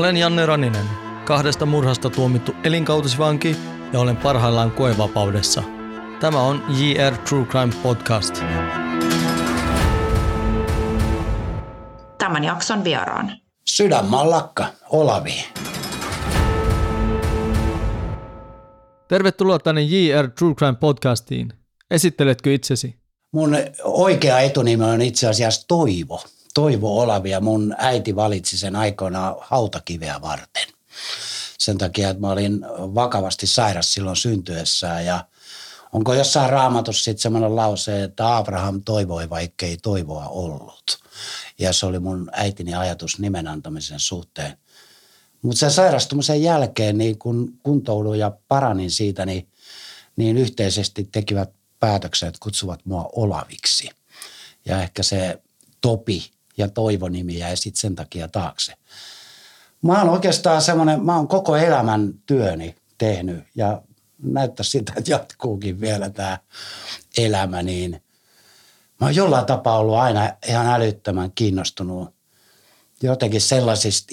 Olen Janne Raninen, kahdesta murhasta tuomittu elinkautisvanki ja olen parhaillaan koevapaudessa. Tämä on JR True Crime Podcast. Tämän jakson vieraan. Sydänmallakka, Olavi. Tervetuloa tänne JR True Crime Podcastiin. Esitteletkö itsesi? Mun oikea etunimi on itse asiassa Toivo. Toivo Olavi ja mun äiti valitsi sen aikoinaan hautakiveä varten. Sen takia, että mä olin vakavasti sairas silloin syntyessään ja onko jossain raamatussa sitten semmoinen lause, että Abraham toivoi, vaikka ei toivoa ollut. Ja se oli mun äitini ajatus nimen antamisen suhteen. Mutta sen sairastumisen jälkeen, niin kun kuntouduin ja paranin siitä, niin, niin yhteisesti tekivät päätöksen, että kutsuvat mua Olaviksi. Ja ehkä se Topi ja Toivo-nimi jäi sitten sen takia taakse. Mä oon oikeastaan semmoinen, mä oon koko elämän työni tehnyt ja näyttää sitä, että jatkuukin vielä tämä elämä, niin mä oon jollain tapaa ollut aina ihan älyttömän kiinnostunut jotenkin sellaisista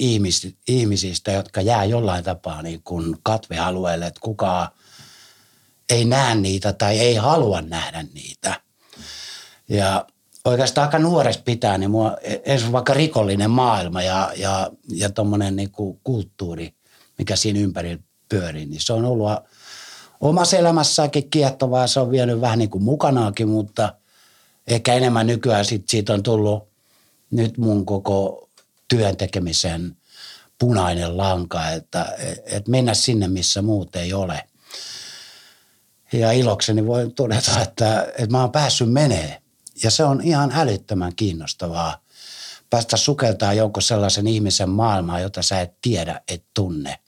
ihmisistä, jotka jää jollain tapaa niin kuin katvealueelle, että kukaan ei näe niitä tai ei halua nähdä niitä. Ja oikeastaan aika nuoresta pitää, niin mua, ensin vaikka rikollinen maailma ja, ja, ja tuommoinen niin kulttuuri, mikä siinä ympäri pyörii, niin se on ollut omassa elämässäkin kiehtovaa. Se on vienyt vähän niin kuin mukanaakin, mutta ehkä enemmän nykyään sit siitä on tullut nyt mun koko työn tekemisen punainen lanka, että, että mennä sinne, missä muut ei ole. Ja ilokseni voi todeta, että, että mä oon päässyt menee. Ja se on ihan älyttömän kiinnostavaa päästä sukeltaa jonkun sellaisen ihmisen maailmaan, jota sä et tiedä, et tunne.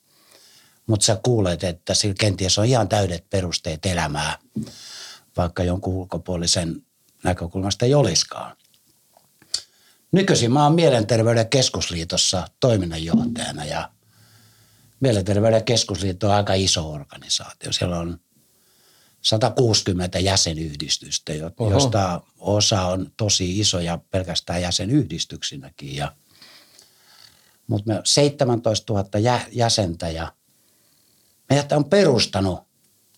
Mutta sä kuulet, että sillä kenties on ihan täydet perusteet elämää, vaikka jonkun ulkopuolisen näkökulmasta ei olisikaan. Nykyisin mä oon Mielenterveyden keskusliitossa toiminnanjohtajana ja Mielenterveyden keskusliitto on aika iso organisaatio. Siellä on 160 jäsenyhdistystä, josta osa on tosi isoja pelkästään jäsenyhdistyksinäkin. Ja, mutta me 17 000 jäsentä ja meidät on perustanut.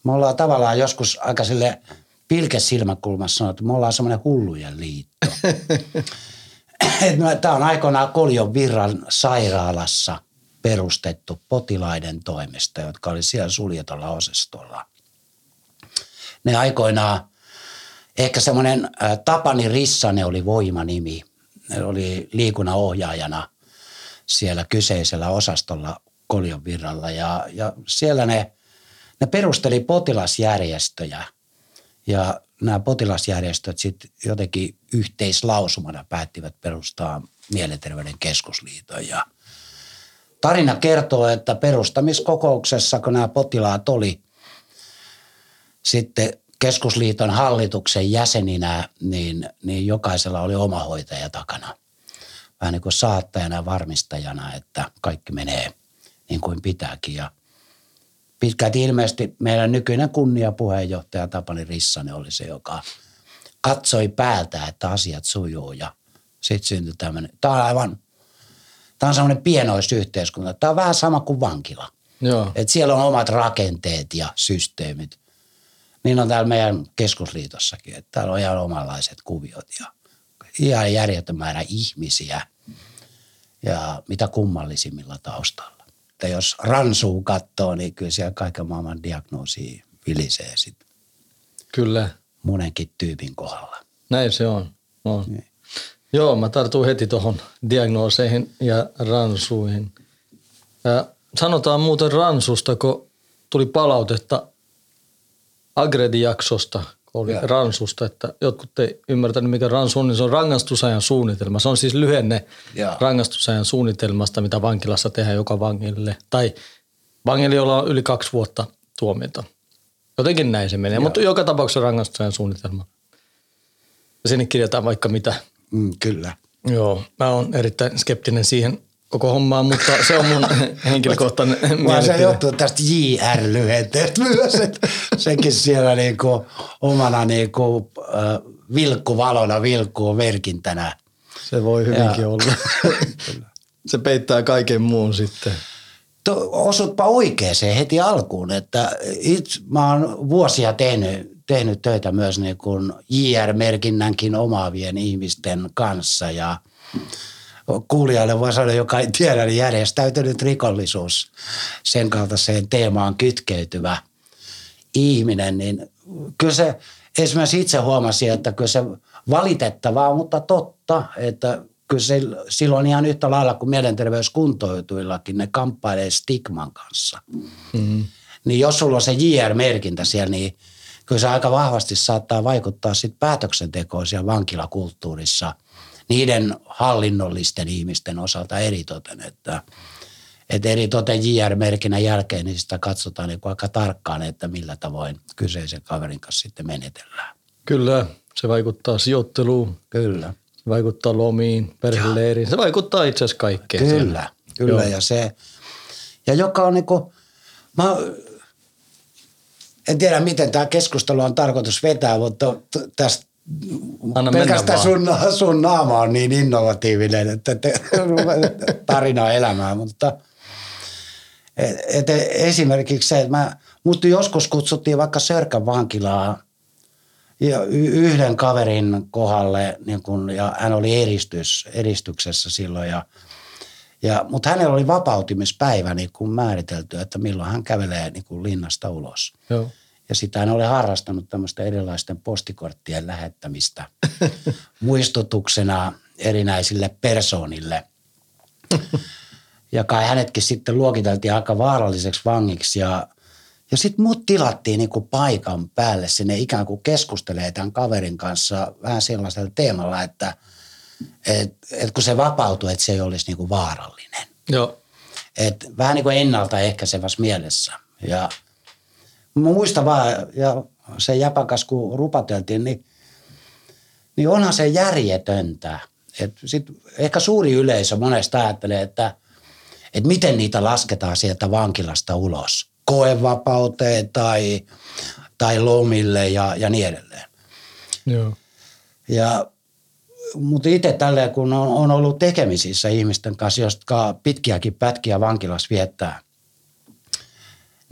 Me ollaan tavallaan joskus aika sille pilkesilmäkulmassa sanottu, että me ollaan semmoinen hullujen liitto. Tämä on aikoinaan Koljon Virran sairaalassa perustettu potilaiden toimesta, jotka oli siellä suljetulla osastolla – ne aikoinaan, ehkä semmoinen Tapani Rissanen oli voimanimi. Ne oli liikunnan ohjaajana siellä kyseisellä osastolla Koljon virralla. Ja, ja siellä ne, ne perusteli potilasjärjestöjä. Ja nämä potilasjärjestöt sitten jotenkin yhteislausumana päättivät perustaa Mielenterveyden keskusliiton. Ja tarina kertoo, että perustamiskokouksessa, kun nämä potilaat oli – sitten keskusliiton hallituksen jäseninä, niin, niin jokaisella oli oma hoitaja takana. Vähän niin kuin saattajana ja varmistajana, että kaikki menee niin kuin pitääkin. Ja pitkälti ilmeisesti meidän nykyinen kunniapuheenjohtaja Tapani Rissanen oli se, joka katsoi päältä, että asiat sujuu ja sitten syntyi tämmöinen. Tämä on aivan, tämä on semmoinen pienoisyhteiskunta. Tämä on vähän sama kuin vankila. Joo. Et siellä on omat rakenteet ja systeemit. Niin on täällä meidän keskusliitossakin, että täällä on ihan omanlaiset kuviot ja ihan järjetön määrä ihmisiä ja mitä kummallisimmilla taustalla. Että jos ransuu katsoo, niin kyllä siellä kaiken maailman diagnoosia vilisee sitten. Kyllä. Monenkin tyypin kohdalla. Näin se on. on. Niin. Joo, mä tartun heti tuohon diagnooseihin ja ransuihin. Ja sanotaan muuten ransusta, kun tuli palautetta Agredi-jaksosta, oli ja. ransusta, että jotkut ei ymmärtänyt, mikä ransu on, niin se on rangaistusajan suunnitelma. Se on siis lyhenne ja. rangaistusajan suunnitelmasta, mitä vankilassa tehdään joka vangille. Tai vangille, jolla on yli kaksi vuotta tuomiota. Jotenkin näin se menee, ja. mutta joka tapauksessa rangaistusajan suunnitelma. Ja sinne kirjataan vaikka mitä. Mm, kyllä. Joo, mä oon erittäin skeptinen siihen koko hommaa, mutta se on mun henkilökohtainen mielipide. se johtuu tästä JR-lyhenteestä myös, että sekin siellä niinku omana niinku, äh, vilkkuvalona vilkkuu merkintänä. Se voi hyvinkin ja. olla. Se peittää kaiken muun sitten. To, osutpa oikeeseen heti alkuun, että itse mä oon vuosia tehnyt, tehnyt töitä myös niin kuin JR-merkinnänkin omaavien ihmisten kanssa ja kuulijalle voi sanoa, joka ei tiedä, niin järjestäytynyt rikollisuus sen kaltaiseen teemaan kytkeytyvä ihminen, niin kyllä se esimerkiksi itse huomasin, että kyllä se valitettavaa, mutta totta, että kyllä se silloin ihan yhtä lailla kuin mielenterveyskuntoituillakin, ne kamppailee stigman kanssa. Mm-hmm. Niin jos sulla on se JR-merkintä siellä, niin kyllä se aika vahvasti saattaa vaikuttaa sitten päätöksentekoon siellä vankilakulttuurissa niiden hallinnollisten ihmisten osalta eritoten, että että eritoten JR-merkinnän jälkeen niin sitä katsotaan niin aika tarkkaan, että millä tavoin kyseisen kaverin kanssa sitten menetellään. Kyllä, se vaikuttaa sijoitteluun. Kyllä. Se vaikuttaa lomiin, perheleiriin. Se vaikuttaa itse asiassa kaikkeen. Kyllä, siellä. kyllä. Ja, se, ja joka on niin kuin, mä en tiedä miten tämä keskustelu on tarkoitus vetää, mutta tästä Anna pelkästään sun, sun naama on niin innovatiivinen, että te, tarinaa elämää, mutta et, et esimerkiksi se, että mä, mut joskus kutsuttiin vaikka Sörkän vankilaa ja yhden kaverin kohdalle, niin kun, ja hän oli eristys, eristyksessä silloin, ja, ja, mutta hänellä oli vapautimispäivä niin kun määritelty, että milloin hän kävelee niin kun linnasta ulos. Joo. Ja sitä hän oli harrastanut tämmöistä erilaisten postikorttien lähettämistä muistutuksena erinäisille persoonille. Ja kai hänetkin sitten luokiteltiin aika vaaralliseksi vangiksi ja ja sitten mut tilattiin niinku paikan päälle sinne ikään kuin keskustelee tämän kaverin kanssa vähän sellaisella teemalla, että et, et kun se vapautuu, että se ei olisi niinku vaarallinen. Joo. Et vähän niin kuin ennaltaehkäisevässä mielessä. Ja mä muistan vaan, ja se jäpäkäs kun rupateltiin, niin, niin onhan se järjetöntä. Et sit ehkä suuri yleisö monesta ajattelee, että, että miten niitä lasketaan sieltä vankilasta ulos – koevapauteen tai, tai lomille ja, ja niin edelleen. Joo. Ja, mutta itse tälleen, kun on, on ollut tekemisissä ihmisten kanssa, jotka pitkiäkin pätkiä vankilas viettää,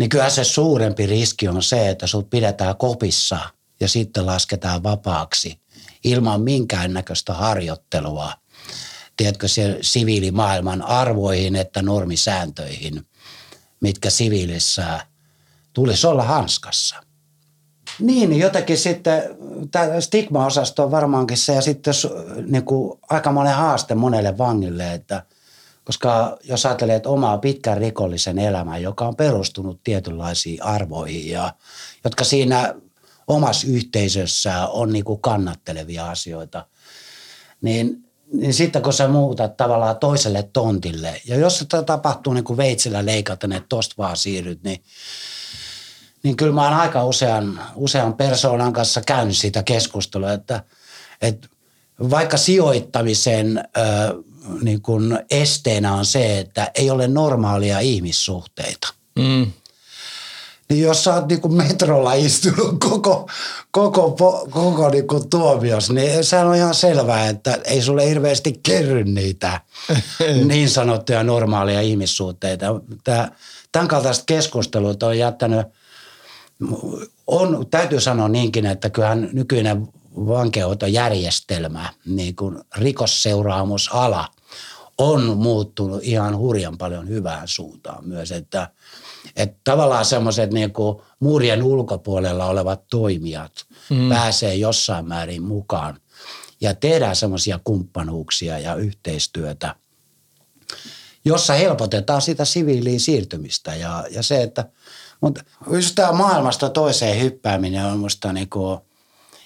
niin kyllä se suurempi riski on se, että sut pidetään kopissa ja sitten lasketaan vapaaksi ilman minkäännäköistä harjoittelua. Tiedätkö, se siviilimaailman arvoihin että normisääntöihin – mitkä siviilissä tulisi olla hanskassa. Niin, niin jotenkin sitten tämä stigma-osasto on varmaankin se ja sitten niin kuin aika monen haaste monelle vangille, että koska jos ajattelee, että omaa pitkän rikollisen elämän, joka on perustunut tietynlaisiin arvoihin ja jotka siinä omassa yhteisössä on niin kuin kannattelevia asioita, niin niin sitten kun sä muutat tavallaan toiselle tontille, ja jos se tapahtuu niin kuin veitsellä leikaten, että tosta vaan siirryt, niin, niin kyllä mä oon aika usean, usean persoonan kanssa käynyt siitä keskustelua, että, että vaikka sijoittamisen niin kuin esteenä on se, että ei ole normaalia ihmissuhteita. Mm niin jos sä oot niinku metrolla istunut koko, koko, koko niinku tuomios, niin se on ihan selvää, että ei sulle hirveästi kerry niitä niin sanottuja normaaleja ihmissuhteita. Tämän kaltaiset keskustelut on jättänyt, on, täytyy sanoa niinkin, että kyllähän nykyinen vankeutojärjestelmä, niin kuin rikosseuraamusala, on muuttunut ihan hurjan paljon hyvään suuntaan myös, että – että tavallaan semmoiset niin muurien ulkopuolella olevat toimijat mm. pääsee jossain määrin mukaan ja tehdään semmoisia kumppanuuksia ja yhteistyötä, jossa helpotetaan sitä siviiliin siirtymistä ja, ja se, että mutta just tämä maailmasta toiseen hyppääminen on musta niin kuin,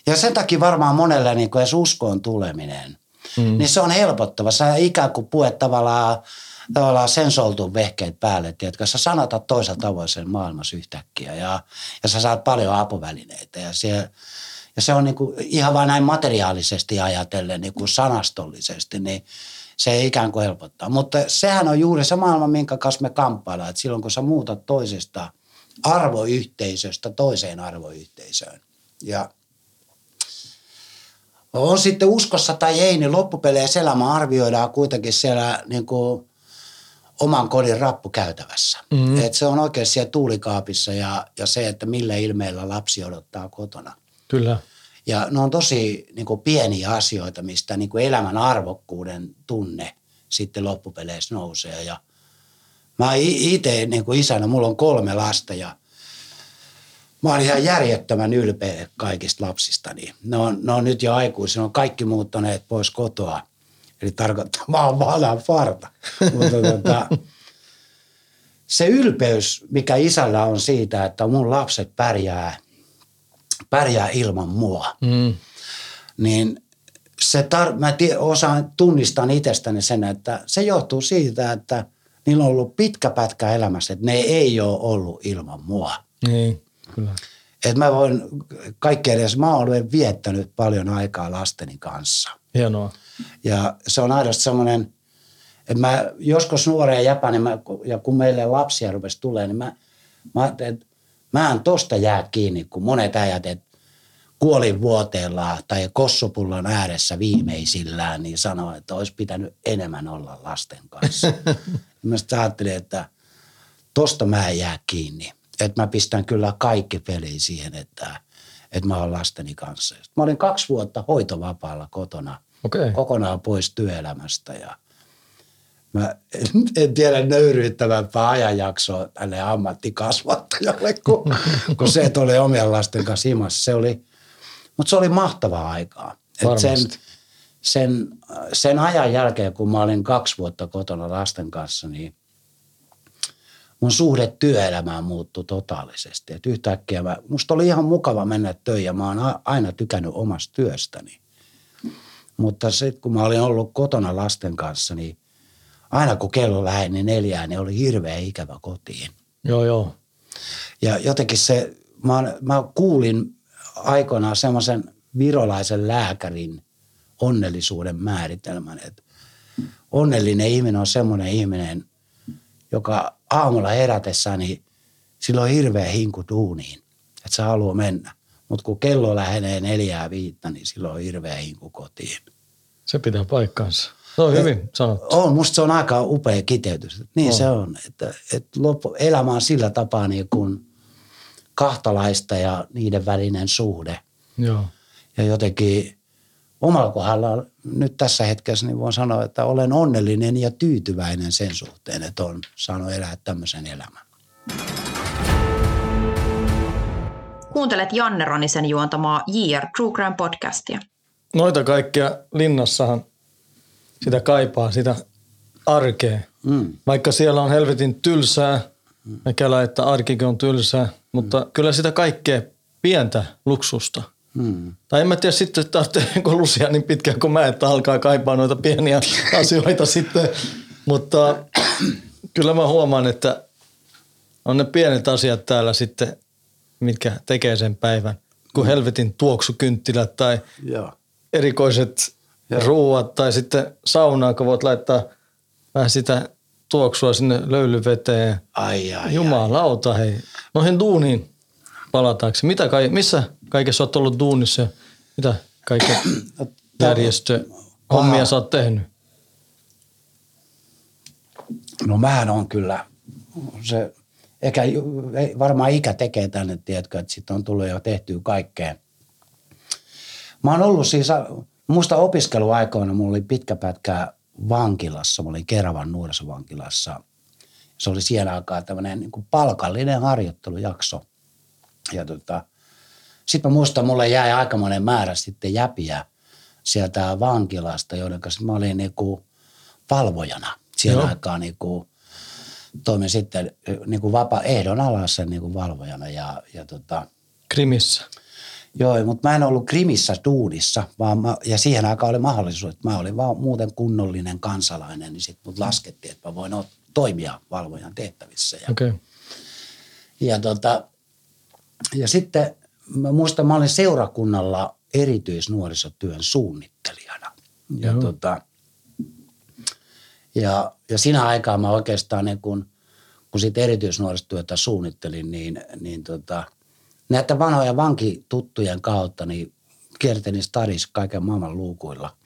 ja sen takia varmaan monelle niin kuin edes uskoon tuleminen, mm. niin se on helpottava. Sä ikään kuin puet tavallaan tavallaan sensoltu vehkeet päälle, tiedätkö, sä sanotat toisella tavoin sen maailmassa yhtäkkiä ja, ja sä saat paljon apuvälineitä ja se, ja se on niin kuin ihan vain näin materiaalisesti ajatellen, niin kuin sanastollisesti, niin se ikään kuin helpottaa. Mutta sehän on juuri se maailma, minkä kanssa me kamppaillaan, että silloin kun sä muutat toisesta arvoyhteisöstä toiseen arvoyhteisöön ja on sitten uskossa tai ei, niin loppupeleissä elämä arvioidaan kuitenkin siellä niin kuin oman kodin rappukäytävässä. Mm-hmm. Et se on oikein siellä tuulikaapissa ja, ja se, että millä ilmeellä lapsi odottaa kotona. Kyllä. Ja ne on tosi niin kuin pieniä asioita, mistä niin kuin elämän arvokkuuden tunne sitten loppupeleissä nousee. Ja mä itse niin kuin isänä, mulla on kolme lasta ja mä oon ihan järjettömän ylpeä kaikista lapsistani. Ne on, ne on nyt jo aikuisia, ne on kaikki muuttaneet pois kotoa. Eli tarkoittaa, mä oon vanha farta. Mutta tota, se ylpeys, mikä isällä on siitä, että mun lapset pärjää, pärjää ilman mua, mm. niin se tar- mä tie- osaan tunnistan itsestäni sen, että se johtuu siitä, että niillä on ollut pitkä pätkä elämässä, että ne ei ole ollut ilman mua. Niin, kyllä. Että mä voin kaikki edes, mä olen viettänyt paljon aikaa lasteni kanssa. Hienoa. Ja se on aidosti semmoinen, että mä joskus nuoreen jäpä, niin mä, ja kun meille lapsia rupesi tulee, niin mä, mä ajattelin, että mä en tosta jää kiinni, kun monet äijät, että kuolin vuoteella tai kossupullon ääressä viimeisillään, niin sanoi, että olisi pitänyt enemmän olla lasten kanssa. mä sitten ajattelin, että tosta mä en jää kiinni. Että mä pistän kyllä kaikki peliin siihen, että, että mä olen lasteni kanssa. Mä olin kaksi vuotta hoitovapaalla kotona, okay. kokonaan pois työelämästä ja mä en, en tiedä nöyryyttävämpää ajanjaksoa tälle ammattikasvattajalle kuin, kuin se, että oli omien lasten kanssa himassa. Se oli, mutta se oli mahtavaa aikaa. Et sen, sen, sen ajan jälkeen, kun mä olin kaksi vuotta kotona lasten kanssa, niin mun suhde työelämään muuttui totaalisesti. Et yhtäkkiä mä, musta oli ihan mukava mennä töihin ja mä oon aina tykännyt omasta työstäni. Mutta sitten kun mä olin ollut kotona lasten kanssa, niin aina kun kello läheni neljään, niin oli hirveä ikävä kotiin. Joo, joo. Ja jotenkin se, mä, mä kuulin aikoinaan semmoisen virolaisen lääkärin onnellisuuden määritelmän, että onnellinen ihminen on semmoinen ihminen, joka aamulla herätessään, niin sillä on hirveä hinku duuniin, että se haluaa mennä. Mutta kun kello lähenee neljää viittä, niin silloin on hirveä hinku kotiin. Se pitää paikkaansa. Se on hyvin sanottu. On, musta se on aika upea kiteytys. Niin on. se on, että, että loppu, elämä on sillä tapaa niin kuin kahtalaista ja niiden välinen suhde. Joo. Ja jotenkin omalla kohdalla nyt tässä hetkessä niin voin sanoa, että olen onnellinen ja tyytyväinen sen suhteen, että on saanut elää tämmöisen elämän. Kuuntelet Janne Ronisen juontamaa JR True Crime podcastia. Noita kaikkia linnassahan sitä kaipaa, sitä arkea. Mm. Vaikka siellä on helvetin tylsää, mikä että arkikin on tylsää, mutta mm. kyllä sitä kaikkea pientä luksusta. Mm. Tai en mä tiedä sitten, että tarvitsee lusia niin pitkään kuin mä, että alkaa kaipaa noita pieniä asioita sitten. Mutta kyllä mä huomaan, että on ne pienet asiat täällä sitten, mitkä tekee sen päivän. Kun mm. helvetin tuoksukynttilät tai Joo. erikoiset Joo. ruuat tai sitten saunaa, kun voit laittaa vähän sitä tuoksua sinne löylyveteen. Ai, ai, Jumalauta, ai. hei. Noihin duuniin palataanko. Mitä kai, missä kaikessa olet ollut duunissa? Mitä kaikkea järjestö hommia sä oot tehnyt? No mä on kyllä, se, eikä, varmaan ikä tekee tänne, tiedätkö, että sitten on tullut jo tehtyä kaikkea. Mä oon ollut siis, muista opiskeluaikoina mulla oli pitkä pätkä vankilassa, mä olin Keravan nuorisovankilassa. Se oli siellä aikaa tämmöinen niin palkallinen harjoittelujakso. Ja tota, sitten mä muistan, mulle jäi aikamoinen määrä sitten jäpiä sieltä vankilasta, joiden kanssa mä olin niin kuin valvojana. Siellä Joo. aikaa niin kuin, toimin sitten niin kuin vapa, ehdon alassa niin kuin valvojana. Ja, ja tota, Krimissä. Joo, mutta mä en ollut Krimissä duunissa, vaan mä, ja siihen aikaan oli mahdollisuus, että mä olin vaan muuten kunnollinen kansalainen, niin sitten mut laskettiin, että mä voin toimia valvojan tehtävissä. Ja, okay. ja, tota, ja sitten mä muistan, mä olin seurakunnalla erityisnuorisotyön suunnittelijana. Ja, tota, ja, ja siinä aikaa mä oikeastaan, niin kun, kun sit erityisnuorisotyötä suunnittelin, niin, niin tota, näitä vanhoja vankituttujen kautta niin kiertelin stadissa kaiken maailman luukuilla,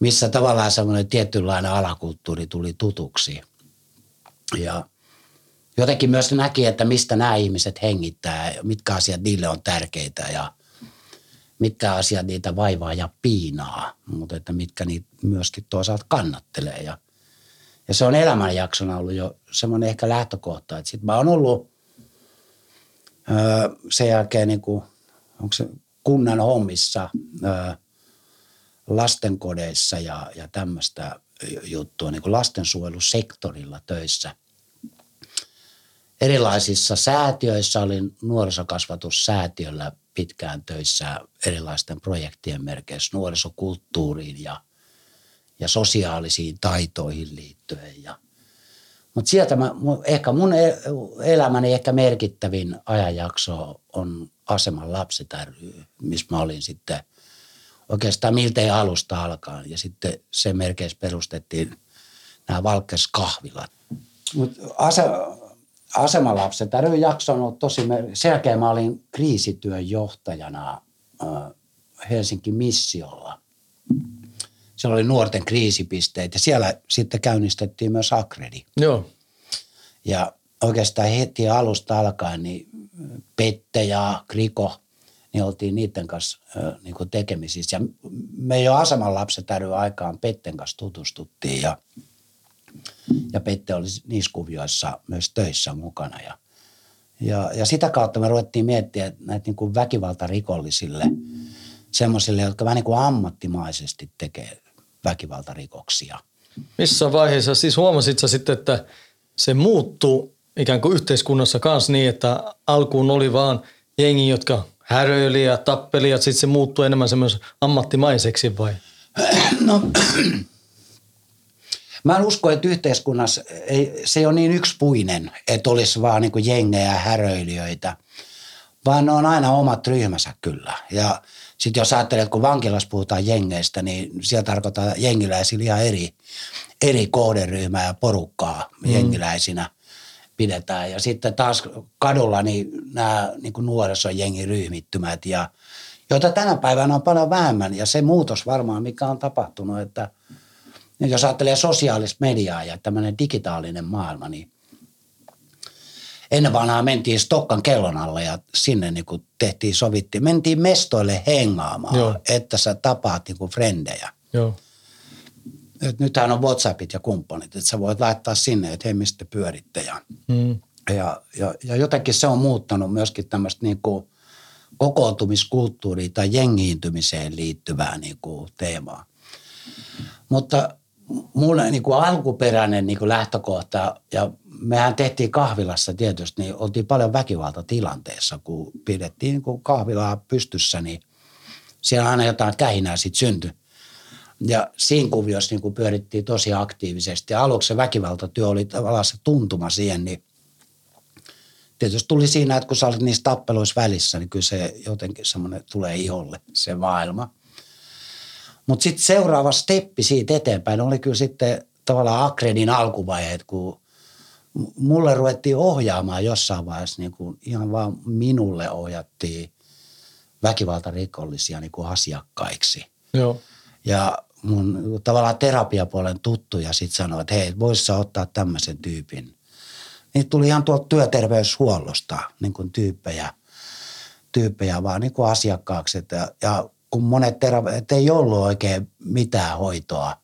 missä tavallaan semmoinen tietynlainen alakulttuuri tuli tutuksi. Ja jotenkin myös näki, että mistä nämä ihmiset hengittää, mitkä asiat niille on tärkeitä ja mitkä asiat niitä vaivaa ja piinaa, mutta että mitkä niitä myöskin toisaalta kannattelee. Ja, ja se on elämänjaksona ollut jo semmoinen ehkä lähtökohta, että sitten mä oon ollut öö, sen jälkeen niin kuin, onko se kunnan hommissa, öö, lastenkodeissa ja, ja tämmöistä juttua niin kuin lastensuojelusektorilla töissä. Erilaisissa säätiöissä olin nuorisokasvatussäätiöllä pitkään töissä erilaisten projektien merkeissä nuorisokulttuuriin ja, ja sosiaalisiin taitoihin liittyen. Ja, mutta sieltä mä, ehkä mun e, elämäni ehkä merkittävin ajanjakso on Aseman lapset ry, missä mä olin sitten oikeastaan miltei alusta alkaen. Ja sitten sen merkeissä perustettiin nämä Valkes kahvilat. Mut ase, asemalapset ry jakso on ollut tosi, sen jälkeen mä olin kriisityön johtajana Helsinki Missiolla. Siellä oli nuorten kriisipisteet ja siellä sitten käynnistettiin myös Akredi. Joo. Ja oikeastaan heti alusta alkaen niin Pette ja Kriko, niin oltiin niiden kanssa niin kuin tekemisissä. Ja me jo aseman lapset aikaan Petten kanssa tutustuttiin ja – ja Pette oli niissä kuvioissa myös töissä mukana. Ja, ja, ja sitä kautta me ruvettiin miettiä näitä niin kuin väkivaltarikollisille, semmoisille, jotka vähän niin kuin ammattimaisesti tekee väkivaltarikoksia. Missä vaiheessa, siis huomasit sä sitten, että se muuttuu ikään kuin yhteiskunnassa kanssa niin, että alkuun oli vaan jengi, jotka häröili ja tappeli ja sitten se muuttui enemmän semmoisen ammattimaiseksi vai? No Mä en usko, että yhteiskunnassa ei, se ei ole niin yksipuinen, että olisi vaan niin kuin jengejä ja häröilijöitä, vaan ne on aina omat ryhmänsä kyllä. Ja sitten jos ajattelet, että kun vankilassa puhutaan jengeistä, niin siellä tarkoittaa jengiläisillä ihan eri, eri kohderyhmää ja porukkaa mm. jengiläisinä pidetään. Ja sitten taas kadulla niin nämä niin kuin nuorisojengiryhmittymät, ja, joita tänä päivänä on paljon vähemmän. Ja se muutos varmaan, mikä on tapahtunut, että – nyt jos ajattelee sosiaalista mediaa ja tämmöinen digitaalinen maailma, niin ennen vanhaa mentiin Stokkan kellon alle ja sinne niin kuin tehtiin, sovittiin. Mentiin mestoille hengaamaan, Joo. että sä tapaat niin kuin frendejä. Joo. Et nythän on Whatsappit ja kumppanit, että sä voit laittaa sinne, että hei mistä pyöritte. Ja, mm. ja, ja, ja jotenkin se on muuttanut myöskin tämmöistä niin kuin kokoontumiskulttuuria tai jengiintymiseen liittyvää niin kuin teemaa. Mutta mun niin kuin alkuperäinen niin kuin lähtökohta, ja mehän tehtiin kahvilassa tietysti, niin oltiin paljon väkivaltatilanteessa, kun pidettiin niin kuin kahvilaa pystyssä, niin siellä aina jotain kähinää sitten syntyi. Ja siinä kuviossa niin kuin pyörittiin tosi aktiivisesti. Ja aluksi se väkivaltatyö oli tavallaan se tuntuma siihen, niin tietysti tuli siinä, että kun sä olet niissä tappeluissa välissä, niin kyllä se jotenkin semmoinen tulee iholle se maailma – mutta sitten seuraava steppi siitä eteenpäin oli kyllä sitten tavallaan Akredin alkuvaiheet, kun mulle ruvettiin ohjaamaan jossain vaiheessa, niin kuin ihan vaan minulle ohjattiin väkivaltarikollisia niin kuin asiakkaiksi. Joo. Ja mun tavallaan terapiapuolen tuttuja sitten sanoi, että hei, vois sä ottaa tämmöisen tyypin. Niin tuli ihan tuolta työterveyshuollosta niin kuin tyyppejä, tyyppejä vaan niin kuin asiakkaaksi. Ja, ja kun monet terapeut, ei ollut oikein mitään hoitoa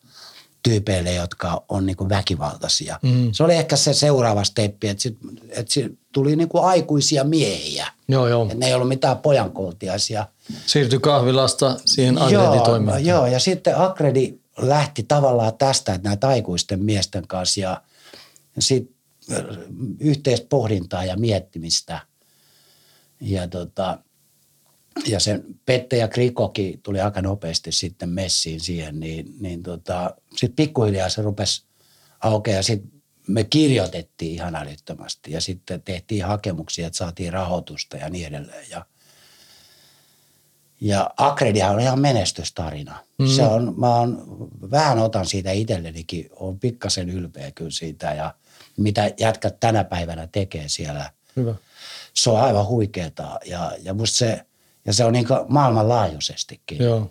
tyypeille, jotka on niin kuin väkivaltaisia. Mm. Se oli ehkä se seuraava steppi, että, sit, että sit tuli niin kuin aikuisia miehiä. Joo, joo. Että ne ei ollut mitään pojankoltiaisia. Siirtyi kahvilasta siihen Agredi-toimintaan. Joo, ja sitten Agredi lähti tavallaan tästä, että näitä aikuisten miesten kanssa ja sitten yhteistä pohdintaa ja miettimistä. Ja tota, ja sen Pette ja Krikoki tuli aika nopeasti sitten messiin siihen, niin, niin tota, sitten pikkuhiljaa se rupesi aukeaa ja sitten me kirjoitettiin ihan älyttömästi ja sitten tehtiin hakemuksia, että saatiin rahoitusta ja niin edelleen. Ja, ja Akredihan on ihan menestystarina. Mm. Se on, mä on, vähän otan siitä itsellenikin, on pikkasen ylpeä kyllä siitä ja mitä jätkät tänä päivänä tekee siellä. Hyvä. Se on aivan huikeeta ja, ja musta se – ja se on niin maailmanlaajuisestikin. Joo.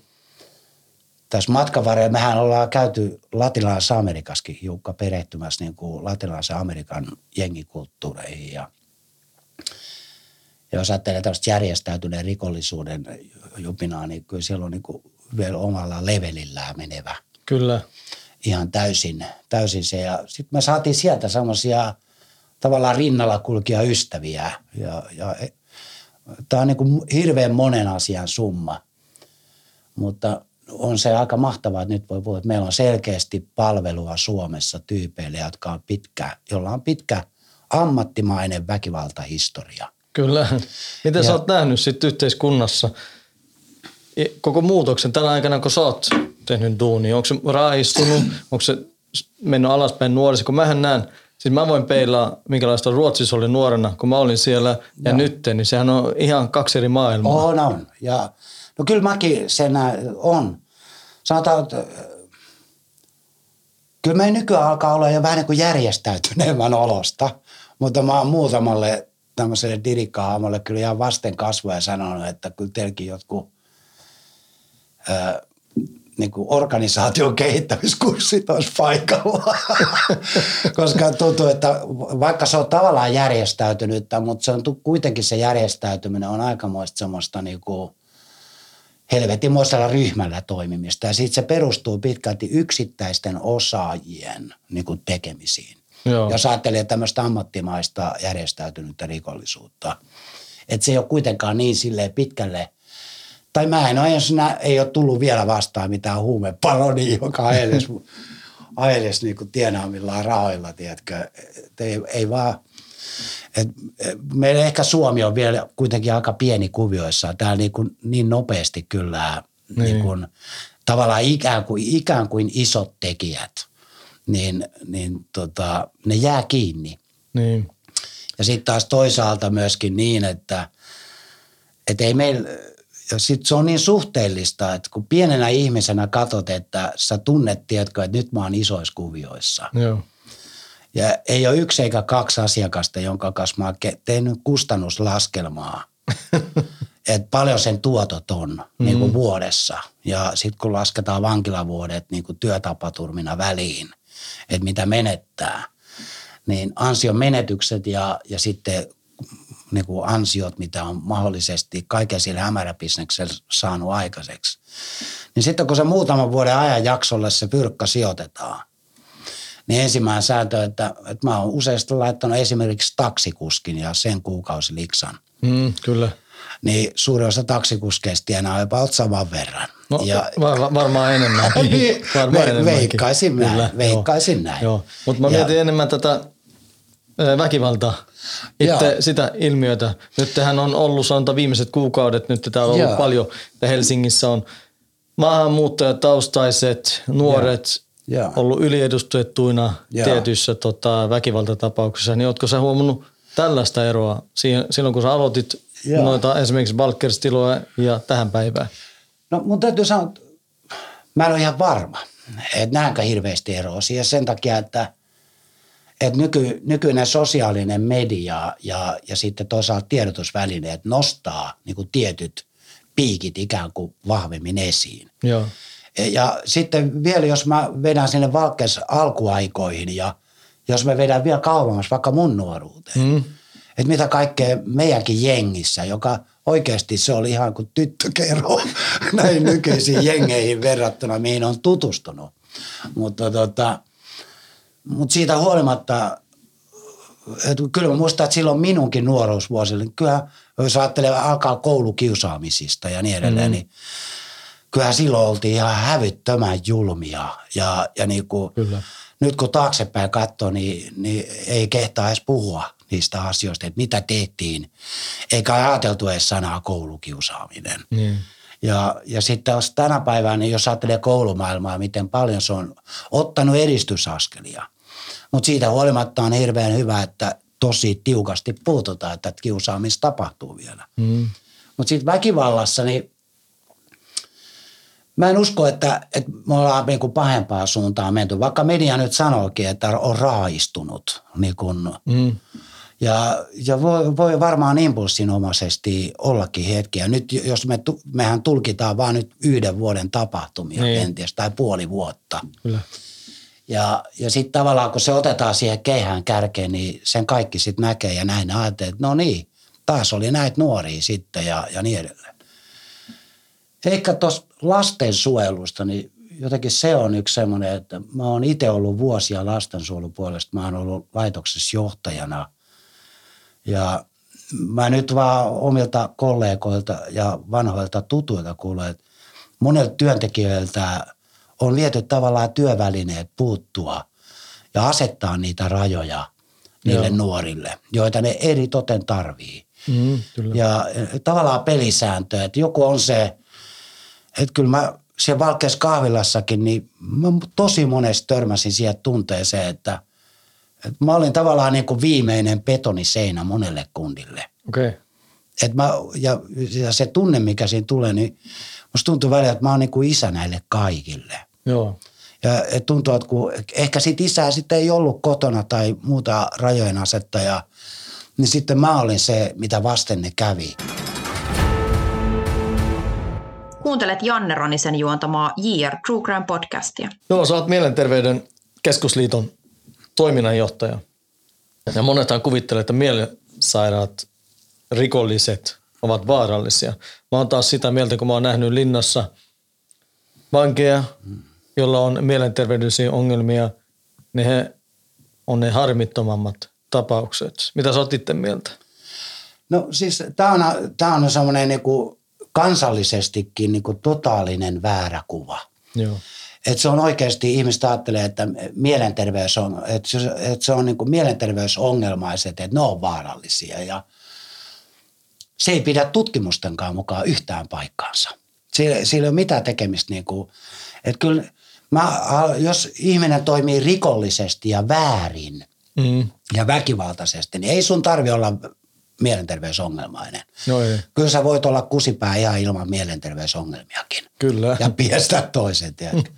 tässä matkan varrella mehän ollaan käyty latinalaisessa Amerikassakin Jukka perehtymässä niin kuin latinalaisen Amerikan jengikulttuureihin ja ja jos ajattelee tällaista järjestäytyneen rikollisuuden jupinaa, niin kyllä siellä on niin kuin vielä omalla levelillään menevä. Kyllä. Ihan täysin, täysin se. Ja sitten me saatiin sieltä semmoisia tavallaan rinnalla kulkia ystäviä. Ja, ja tämä on niin kuin hirveän monen asian summa. Mutta on se aika mahtavaa, että nyt voi puhua, että meillä on selkeästi palvelua Suomessa tyypeille, jotka on pitkä, jolla on pitkä ammattimainen väkivaltahistoria. Kyllä. Miten ja, sä oot nähnyt sitten yhteiskunnassa koko muutoksen tänä aikana, kun sä oot tehnyt duunia? Onko se raahistunut? Onko se mennyt alaspäin nuorissa? Kun mähän näen, siis mä voin peilaa, minkälaista Ruotsissa oli nuorena, kun mä olin siellä ja no. nyt, niin sehän on ihan kaksi eri maailmaa. On, on. Ja No kyllä mäkin sen on. Sanotaan, että kyllä me nykyään alkaa olla jo vähän niin kuin järjestäytyneemmän olosta, mutta mä oon muutamalle tämmöiselle dirikkaamalle kyllä ihan vasten kasvoja sanonut, että kyllä teilläkin jotkut ää, niin kuin organisaation kehittämiskurssit olisi paikalla. Koska tuntuu, että vaikka se on tavallaan järjestäytynyt, mutta se on kuitenkin se järjestäytyminen on aikamoista semmoista niin kuin helvetimoisella ryhmällä toimimista. Ja sitten se perustuu pitkälti yksittäisten osaajien niin kuin tekemisiin. Joo. Jos ajattelee tämmöistä ammattimaista järjestäytynyttä rikollisuutta. Että se ei ole kuitenkaan niin silleen pitkälle, tai mä en ole, jos ei ole tullut vielä vastaan mitään huumeparoni, joka edes, edes niin kuin tienaamillaan rahoilla, tiedätkö. Et ei, ei vaan, et, meillä ehkä Suomi on vielä kuitenkin aika pieni kuvioissa. Täällä niin, kuin, niin nopeasti kyllä niin. Niin kuin, tavallaan ikään kuin, ikään kuin isot tekijät, niin, niin tota, ne jää kiinni. Niin. Ja sitten taas toisaalta myöskin niin, että, että ei meillä, ja sitten se on niin suhteellista, että kun pienenä ihmisenä katsot, että sä tunnet, tiedätkö, että nyt mä oon isoissa kuvioissa. Joo ja ei ole yksi eikä kaksi asiakasta, jonka kanssa mä oon tehnyt kustannuslaskelmaa, että paljon sen tuotot on mm. niin kuin vuodessa. Ja sitten kun lasketaan vankilavuodet niin kuin työtapaturmina väliin, että mitä menettää, niin ansion menetykset ja, ja sitten niin kuin ansiot, mitä on mahdollisesti kaiken sillä hämäräbisneksellä saanut aikaiseksi. Niin sitten kun se muutaman vuoden ajan jaksolle se pyrkkä sijoitetaan, niin ensimmäinen sääntö, että, että mä oon useasti laittanut esimerkiksi taksikuskin ja sen liksan. Mm, kyllä. Niin suurin osa taksikuskeista tienaa jopa saman verran. No, ja, var, varmaan enemmän. niin, varmaan ve, veikkaisin näin. Kyllä, veikkaisin joo, näin. Joo. Mutta mä mietin ja, enemmän tätä väkivaltaa, itse joo. sitä ilmiötä. Nyt tähän on ollut sanotaan viimeiset kuukaudet, nyt täällä on ollut joo. paljon, että Helsingissä on maahanmuuttajataustaiset nuoret, ja. ollut yliedustettuina ja. tietyissä tota, väkivaltatapauksissa, niin oletko sä huomannut tällaista eroa siihen, silloin, kun sä aloitit ja. noita esimerkiksi Balkerstiloa ja tähän päivään? No mun täytyy sanoa, että mä en ole ihan varma, että näenkö hirveästi eroa siihen sen takia, että, että nyky, nykyinen sosiaalinen media ja, ja sitten toisaalta tiedotusvälineet nostaa niin kuin tietyt piikit ikään kuin vahvemmin esiin. Joo. Ja sitten vielä, jos mä vedän sinne Valkes alkuaikoihin ja jos mä vedän vielä kauemmas vaikka mun nuoruuteen. Mm. Että mitä kaikkea meidänkin jengissä, joka oikeasti se oli ihan kuin tyttökerho näihin nykyisiin jengeihin verrattuna, mihin on tutustunut. Mutta tota, mut siitä huolimatta, että kyllä mä muistan, että silloin minunkin nuoruusvuosilla, niin kyllä jos ajattelee alkaa koulukiusaamisista ja niin edelleen, mm. niin kyllähän silloin oltiin ihan hävyttömän julmia. Ja, ja niin kuin, Kyllä. nyt kun taaksepäin katsoo, niin, niin ei kehtaa edes puhua niistä asioista, että mitä tehtiin. Eikä ajateltu edes sanaa koulukiusaaminen. Niin. Ja, ja sitten jos tänä päivänä, niin jos ajattelee koulumaailmaa, miten paljon se on ottanut edistysaskelia. Mutta siitä huolimatta on hirveän hyvä, että tosi tiukasti puututaan, että kiusaamista tapahtuu vielä. Mm. Mutta sitten väkivallassa, niin Mä en usko, että, että me ollaan niin kuin pahempaa suuntaan menty, vaikka media nyt sanookin, että on raaistunut. Niin kuin, mm. Ja, ja voi, voi varmaan impulssinomaisesti ollakin hetkiä. Nyt jos me, mehän tulkitaan vaan nyt yhden vuoden tapahtumia niin. kenties tai puoli vuotta. Kyllä. Ja, ja sitten tavallaan kun se otetaan siihen keihään kärkeen, niin sen kaikki sitten näkee ja näin ajattelee, että no niin, taas oli näitä nuoria sitten ja, ja niin edelleen. Eikä tuossa lastensuojelusta, niin jotenkin se on yksi semmoinen, että mä oon itse ollut vuosia lastensuojelun puolesta. Mä oon ollut laitoksessa johtajana. Ja mä nyt vaan omilta kollegoilta ja vanhoilta tutuilta kuulen, että monelta työntekijöiltä on viety tavallaan työvälineet puuttua ja asettaa niitä rajoja niille Joo. nuorille, joita ne eri toten tarvii. Mm, kyllä. Ja tavallaan pelisääntö, että joku on se, että kyllä mä siellä Valkeas kahvilassakin, niin mä tosi monesti törmäsin siihen tunteeseen, että, että mä olin tavallaan niin kuin viimeinen betoniseinä monelle kundille. Okay. Et mä, ja, ja se tunne, mikä siinä tulee, niin musta tuntuu välillä, että mä oon niin kuin isä näille kaikille. Joo. Ja et tuntuu, että kun ehkä sit isää sitten ei ollut kotona tai muuta rajojen asettaja, niin sitten mä olin se, mitä vasten ne kävi. Kuuntelet Janne Ronisen juontamaa JR True Crime podcastia. Joo, sä oot Mielenterveyden keskusliiton toiminnanjohtaja. Ja monethan kuvittelee, että mielensairaat rikolliset ovat vaarallisia. Mä oon taas sitä mieltä, kun mä oon nähnyt linnassa vankeja, jolla on mielenterveydellisiä ongelmia, niin he on ne harmittomammat tapaukset. Mitä sä oot itse mieltä? No siis tämä on, tää on semmoinen niinku kansallisestikin niin kuin totaalinen väärä kuva. Joo. Et se on oikeasti, ihmiset ajattelee, että mielenterveys on, että se, että se on niin kuin mielenterveysongelmaiset, että ne on vaarallisia ja se ei pidä tutkimustenkaan mukaan yhtään paikkaansa. Sillä, sillä ei ole mitään tekemistä niin kuin, että kyllä mä, jos ihminen toimii rikollisesti ja väärin mm. ja väkivaltaisesti, niin ei sun tarvi olla mielenterveysongelmainen. No ei. Kyllä sä voit olla kusipää ihan ilman mielenterveysongelmiakin. Kyllä. Ja piestää toisen, tiedätkö?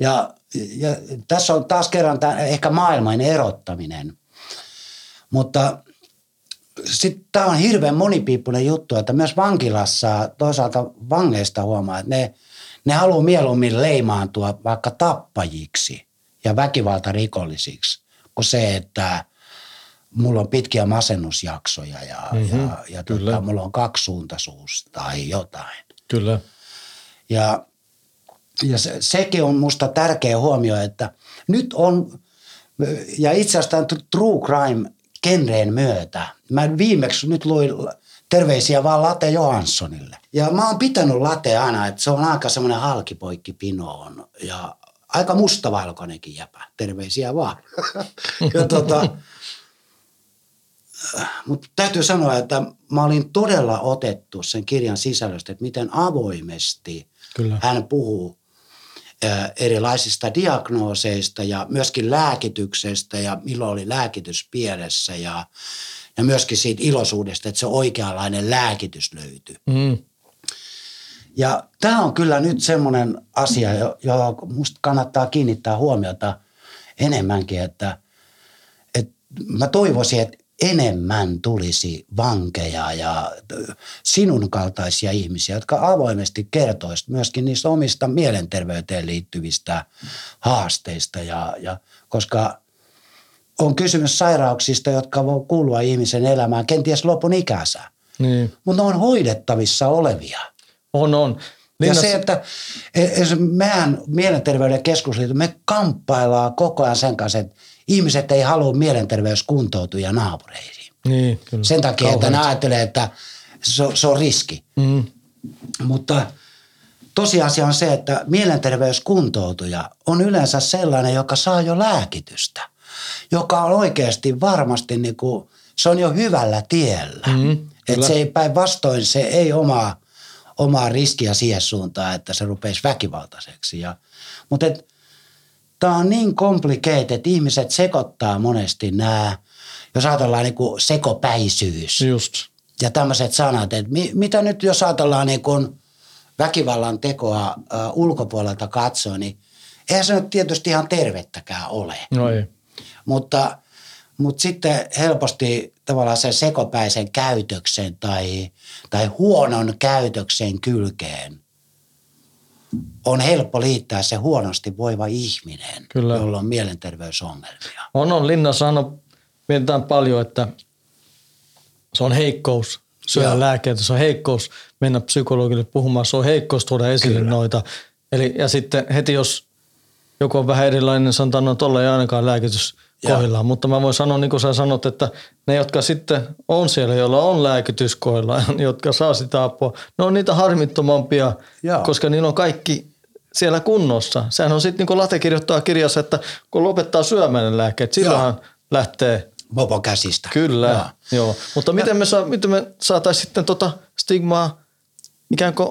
Ja, ja tässä on taas kerran tämä ehkä maailman erottaminen. Mutta sitten tämä on hirveän monipiippunen juttu, että myös vankilassa toisaalta vangeista huomaa, että ne, ne haluaa mieluummin leimaantua vaikka tappajiksi ja väkivaltarikollisiksi kuin se, että mulla on pitkiä masennusjaksoja ja, mm-hmm, ja, ja tota, mulla on kaksisuuntaisuus tai jotain. Kyllä. Ja, ja se, sekin on musta tärkeä huomio, että nyt on, ja itse asiassa tämän true crime genreen myötä, mä viimeksi nyt luin terveisiä vaan Late Johanssonille. Ja mä oon pitänyt Late aina, että se on aika semmoinen halkipoikki pinoon ja aika mustavalkoinenkin jäpä. Terveisiä vaan. ja tota, mutta täytyy sanoa, että mä olin todella otettu sen kirjan sisällöstä, että miten avoimesti Kyllä. hän puhuu erilaisista diagnooseista ja myöskin lääkityksestä ja milloin oli lääkitys pielessä ja, ja myöskin siitä iloisuudesta, että se oikeanlainen lääkitys löytyi. Mm. Ja tämä on kyllä nyt semmoinen asia, johon musta kannattaa kiinnittää huomiota enemmänkin, että, että mä toivoisin, että enemmän tulisi vankeja ja sinun kaltaisia ihmisiä, jotka avoimesti kertoisivat myöskin niistä omista mielenterveyteen liittyvistä haasteista. Ja, ja, koska on kysymys sairauksista, jotka voi kuulua ihmisen elämään kenties lopun ikänsä. Niin. Mutta ne on hoidettavissa olevia. On, on. Linnas... Ja se, että meidän mielenterveyden keskusliitto, me kamppaillaan koko ajan sen kanssa, että ihmiset ei halua mielenterveyskuntoutuja naapureihin. Niin, kyllä. Sen takia, Kauhean. että ne ajattelee, että se, se on riski. Mm. Mutta tosiasia on se, että mielenterveyskuntoutuja on yleensä sellainen, joka saa jo lääkitystä. Joka on oikeasti varmasti, niin kuin, se on jo hyvällä tiellä. Mm, että se ei päinvastoin, se ei omaa, omaa riskiä siihen suuntaan, että se rupeisi väkivaltaiseksi. Ja, mutta et, tämä on niin complicated, että ihmiset sekoittaa monesti nämä, jos ajatellaan niin kuin sekopäisyys. Just. Ja tämmöiset sanat, että mi, mitä nyt jos ajatellaan niin kuin väkivallan tekoa uh, ulkopuolelta katsoa, niin eihän se nyt tietysti ihan tervettäkään ole. No ei. Mutta, mutta sitten helposti tavallaan sen sekopäisen käytöksen tai, tai huonon käytöksen kylkeen on helppo liittää se huonosti voiva ihminen, Kyllä. jolla on mielenterveysongelmia. On, on. Linnassa on, mietitään paljon, että se on heikkous syödä lääkkeitä, se on heikkous mennä psykologille puhumaan, se on heikkous tuoda esille Kyllä. noita. Eli, ja sitten heti jos joku on vähän erilainen, sanotaan, no tuolla ei ainakaan lääkitys kohdillaan. Mutta mä voin sanoa, niin kuin sä sanot, että ne, jotka sitten on siellä, joilla on lääkitys kohdillaan, jotka saa sitä apua, ne on niitä harmittomampia, Joo. koska niillä on kaikki siellä kunnossa. Sehän on sitten niin kuin Late kirjoittaa kirjassa, että kun lopettaa syömään lääkkeet, silloin lähtee Mopo käsistä. Kyllä, Joo. Joo. Mutta miten me, saa, miten me saataisiin sitten tota stigmaa ikään kuin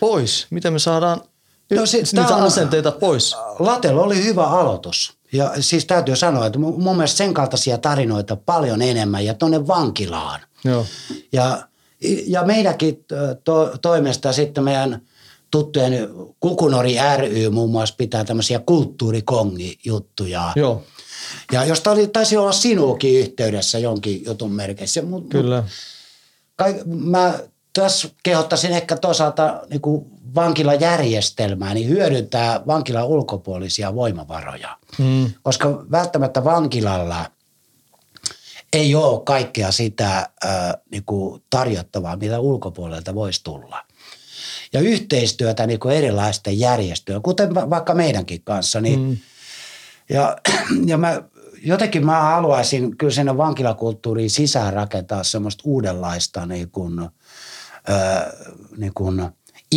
pois? Miten me saadaan no, sit, niitä asenteita pois? Latella oli hyvä aloitus. Ja siis täytyy sanoa, että mun mielestä sen kaltaisia tarinoita paljon enemmän ja tuonne vankilaan. Joo. Ja, ja meidänkin to, toimesta sitten meidän tuttujen Kukunori ry muun muassa pitää tämmöisiä kulttuurikongi-juttuja. Joo. Ja jos oli, taisi olla sinuukin yhteydessä jonkin jutun merkeissä. Mut, Kyllä. Kaik, mä tässä kehottaisin ehkä toisaalta niin kuin vankilajärjestelmää, niin hyödyntää vankilan ulkopuolisia voimavaroja. Mm. Koska välttämättä vankilalla ei ole kaikkea sitä äh, niin kuin tarjottavaa, mitä ulkopuolelta voisi tulla. Ja yhteistyötä niin kuin erilaisten järjestöjen, kuten vaikka meidänkin kanssa, niin mm. ja, ja mä jotenkin mä haluaisin kyllä sinne vankilakulttuuriin sisään rakentaa semmoista uudenlaista niin kuin, äh, niin kuin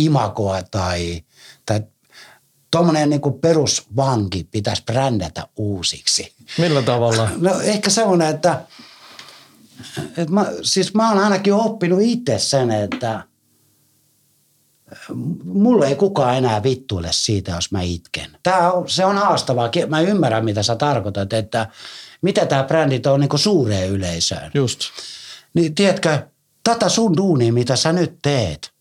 imakoa tai, tai tuommoinen niin perusvanki pitäisi brändätä uusiksi. Millä tavalla? No ehkä semmoinen, että, että mä, siis mä oon ainakin oppinut itse sen, että mulle ei kukaan enää vittuile siitä, jos mä itken. Tää on, se on haastavaa. Mä ymmärrän, mitä sä tarkoitat, että mitä tämä brändit on niin suureen yleisöön. Just. Niin tiedätkö, tätä sun duunia, mitä sä nyt teet,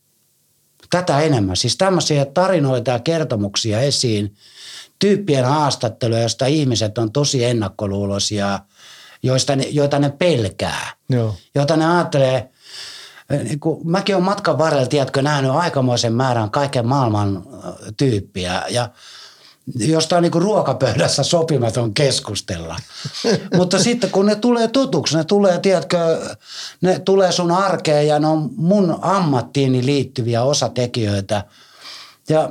tätä enemmän. Siis tämmöisiä tarinoita ja kertomuksia esiin, tyyppien haastatteluja, joista ihmiset on tosi ennakkoluuloisia, joista ne, joita ne pelkää. Joo. Joita ne ajattelee, niin kuin, mäkin olen matkan varrella, tiedätkö, nähnyt aikamoisen määrän kaiken maailman tyyppiä ja – josta on niin ruokapöydässä sopimaton keskustella. Mutta sitten kun ne tulee tutuksi, ne tulee, tiedätkö, ne tulee sun arkeen ja ne on mun ammattiini liittyviä osatekijöitä. Ja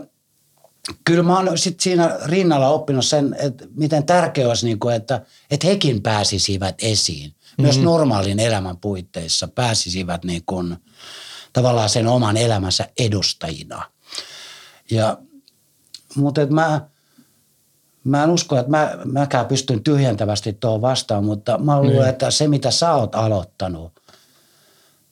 kyllä mä oon sit siinä rinnalla oppinut sen, että miten tärkeää olisi, niin kuin, että, että hekin pääsisivät esiin. Myös mm-hmm. normaalin elämän puitteissa pääsisivät niin kuin, tavallaan sen oman elämänsä edustajina. Ja, mutta että mä, mä en usko, että mä, mäkään pystyn tyhjentävästi tuohon vastaan, mutta mä luulen, niin. että se mitä sä oot aloittanut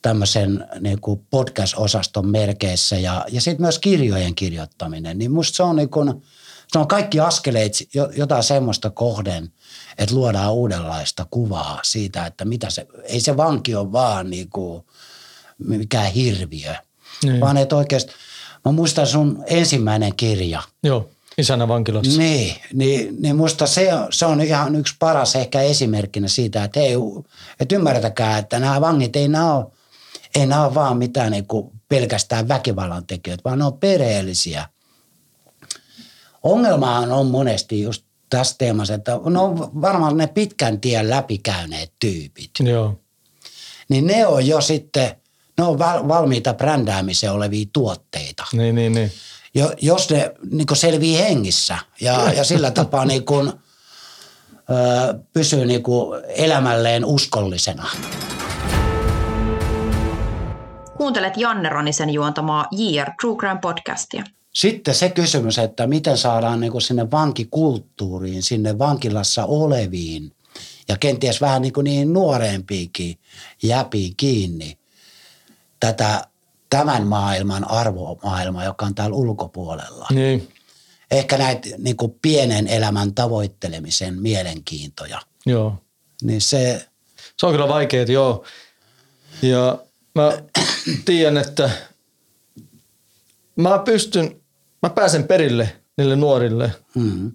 tämmöisen niin kuin podcast-osaston merkeissä ja, ja sitten myös kirjojen kirjoittaminen, niin musta se on, niin kuin, se on kaikki askeleet jotain semmoista kohden, että luodaan uudenlaista kuvaa siitä, että mitä se, ei se vanki ole vaan niin kuin mikään hirviö, niin. vaan että oikeasti, mä muistan sun ensimmäinen kirja. Joo Isänä vankilassa. Niin, niin, niin musta se, se on ihan yksi paras ehkä esimerkkinä siitä, että, ei, että ymmärtäkää, että nämä vangit ei nämä ole, ei nämä ole vaan mitään niin kuin pelkästään väkivallan tekijöitä, vaan ne on perheellisiä. Ongelmahan on monesti just tässä teemassa, että ne on varmaan ne pitkän tien läpikäyneet tyypit. Joo. Niin ne on jo sitten, ne on valmiita brändäämiseen olevia tuotteita. Niin, niin, niin jo, jos ne niin selvii hengissä ja, ja sillä tapaa niin kuin, ö, pysyy niin kuin elämälleen uskollisena. Kuuntelet Janne Ronisen juontamaa JR True Crime podcastia. Sitten se kysymys, että miten saadaan niin kuin sinne vankikulttuuriin, sinne vankilassa oleviin ja kenties vähän niin kuin niin nuorempiinkin jäpiin kiinni tätä tämän maailman arvomaailma, joka on täällä ulkopuolella. Niin. Ehkä näitä niin kuin pienen elämän tavoittelemisen mielenkiintoja. Joo. Niin se... Se on kyllä vaikeaa, joo. Ja mä tiedän, että mä pystyn, mä pääsen perille niille nuorille. Mm-hmm.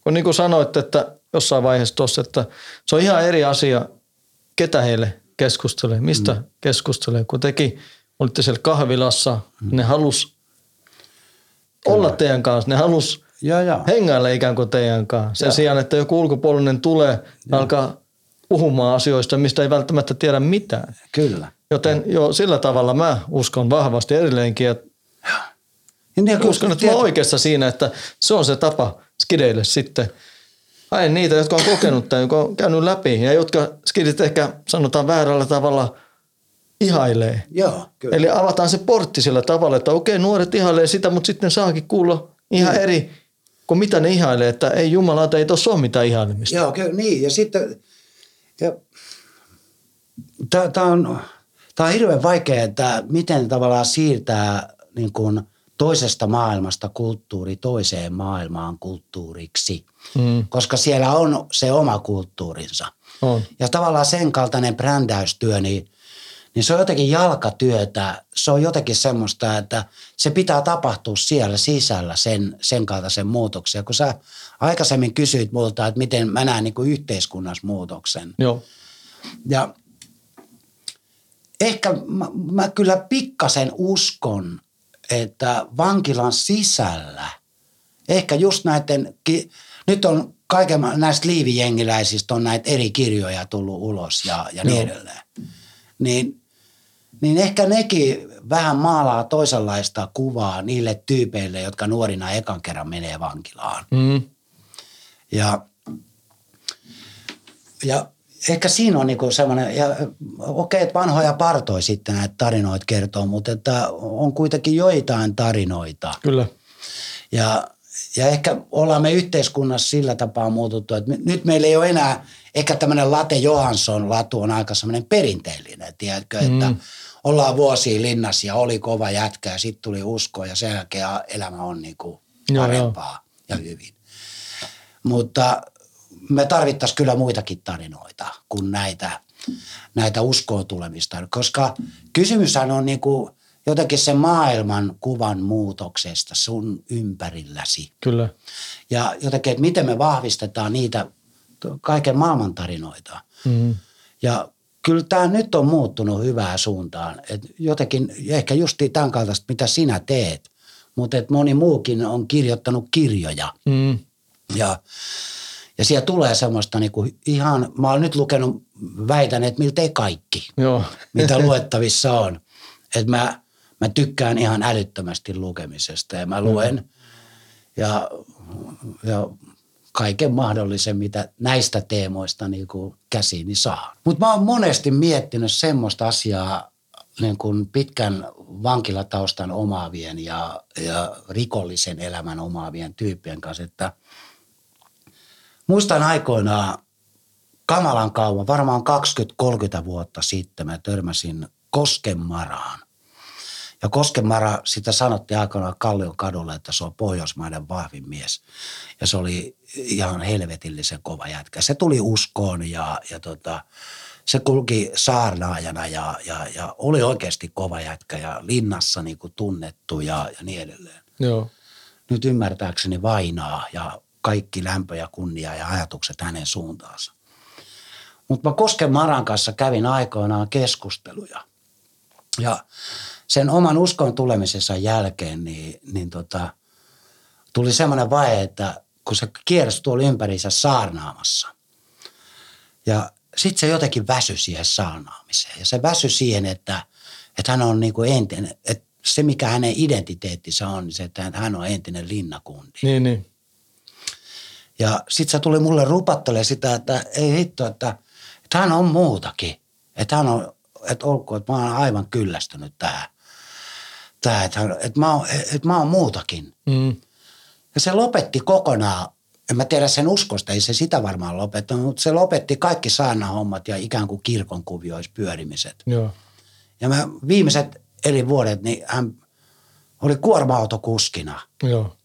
Kun niin kuin sanoit, että jossain vaiheessa tuossa, että se on ihan eri asia, ketä heille keskustelee, mistä mm. keskustelee. Kun teki, olitte siellä kahvilassa, mm. ne halus Kyllä. olla teidän kanssa, ne halus ja, ja. hengailla ikään kuin teidän kanssa. Sen ja. sijaan, että joku ulkopuolinen tulee ja alkaa puhumaan asioista, mistä ei välttämättä tiedä mitään. Kyllä. Joten jo sillä tavalla mä uskon vahvasti edelleenkin, että ja niin, uskon, että mä oikeassa siinä, että se on se tapa skideille sitten. Haen niitä, jotka on kokenut tai jotka on käynyt läpi ja jotka skidit ehkä sanotaan väärällä tavalla ihailee. Joo, kyllä. Eli avataan se portti sillä tavalla, että okei, nuoret ihailee sitä, mutta sitten saakin kuulla ihan mm. eri kuin mitä ne ihailee, että ei jumala, ei tuossa ole mitään ihailemista. Joo, kyllä, niin. Ja sitten, tämä on, tää on hirveän vaikea, että miten tavallaan siirtää niin kuin – toisesta maailmasta kulttuuri toiseen maailmaan kulttuuriksi, mm. koska siellä on se oma kulttuurinsa. On. Ja tavallaan sen kaltainen brändäystyö, niin, niin se on jotenkin jalkatyötä. Se on jotenkin semmoista, että se pitää tapahtua siellä sisällä sen, sen kaltaisen muutoksen. Kun sä aikaisemmin kysyit multa, että miten mä näen niin kuin yhteiskunnassa muutoksen. Joo. Ja ehkä mä, mä kyllä pikkasen uskon, että vankilan sisällä, ehkä just näiden, nyt on kaiken näistä liivijengiläisistä on näitä eri kirjoja tullut ulos ja, ja niin edelleen. Niin, niin ehkä nekin vähän maalaa toisenlaista kuvaa niille tyypeille, jotka nuorina ekan kerran menee vankilaan. Mm. Ja, ja ehkä siinä on niinku semmoinen, ja okei, että vanhoja partoi sitten näitä tarinoita kertoo, mutta että on kuitenkin joitain tarinoita. Kyllä. Ja, ja ehkä ollaan me yhteiskunnassa sillä tapaa muututtu, että nyt meillä ei ole enää, ehkä tämmöinen Late Johansson latu on aika semmoinen perinteellinen, tiedätkö, mm. Ollaan vuosia linnassa ja oli kova jätkä ja sitten tuli usko ja sen jälkeen elämä on niinku parempaa joo, joo. ja hyvin. Mutta me tarvittaisiin kyllä muitakin tarinoita kuin näitä, näitä uskoon tulemista, koska kysymyshän on niin kuin jotenkin se maailman kuvan muutoksesta sun ympärilläsi. Kyllä. Ja jotenkin, että miten me vahvistetaan niitä kaiken maailman tarinoita. Mm. Ja kyllä tämä nyt on muuttunut hyvään suuntaan. Et jotenkin, ehkä just tämän kaltaista, mitä sinä teet, mutta että moni muukin on kirjoittanut kirjoja. Mm. Ja ja siellä tulee semmoista niinku ihan, mä oon nyt lukenut, väitän, että miltei kaikki, Joo. mitä luettavissa on. Että mä, mä tykkään ihan älyttömästi lukemisesta ja mä luen ja, ja kaiken mahdollisen, mitä näistä teemoista niin kuin käsiini saa. Mutta mä oon monesti miettinyt semmoista asiaa niin kuin pitkän vankilataustan omaavien ja, ja rikollisen elämän omaavien tyyppien kanssa, että – Muistan aikoinaan kamalan kauan, varmaan 20-30 vuotta sitten mä törmäsin Koskenmaraan. Ja Koskenmara, sitä sanottiin aikoinaan Kallion kadulla, että se on Pohjoismaiden vahvin mies. Ja se oli ihan helvetillisen kova jätkä. Se tuli uskoon ja, ja tota, se kulki saarnaajana ja, ja, ja oli oikeasti kova jätkä ja linnassa niin kuin tunnettu ja, ja niin edelleen. Joo. Nyt ymmärtääkseni vainaa ja kaikki lämpö ja kunnia ja ajatukset hänen suuntaansa. Mutta mä Kosken Maran kanssa kävin aikoinaan keskusteluja. Ja sen oman uskon tulemisensa jälkeen niin, niin tota, tuli semmoinen vaihe, että kun se kiersi tuolla ympärissä saarnaamassa. Ja sitten se jotenkin väsy siihen saarnaamiseen. Ja se väsy siihen, että, että hän on niin kuin entinen, että se mikä hänen identiteettinsä on, niin se, että hän on entinen linnakundi. Niin, niin. Ja sitten se tuli mulle rupattele sitä, että ei hitto, että, että hän on muutakin. Että hän on, että olkoon, että mä oon aivan kyllästynyt tähän. Tähän, että, hän, että, mä oon, että mä oon muutakin. Mm. Ja se lopetti kokonaan, en mä tiedä sen uskosta, ei se sitä varmaan lopettanut, mutta se lopetti kaikki saanahommat ja ikään kuin kirkon kuviois pyörimiset. Joo. Ja mä viimeiset eri vuodet, niin hän oli kuorma-autokuskina. Joo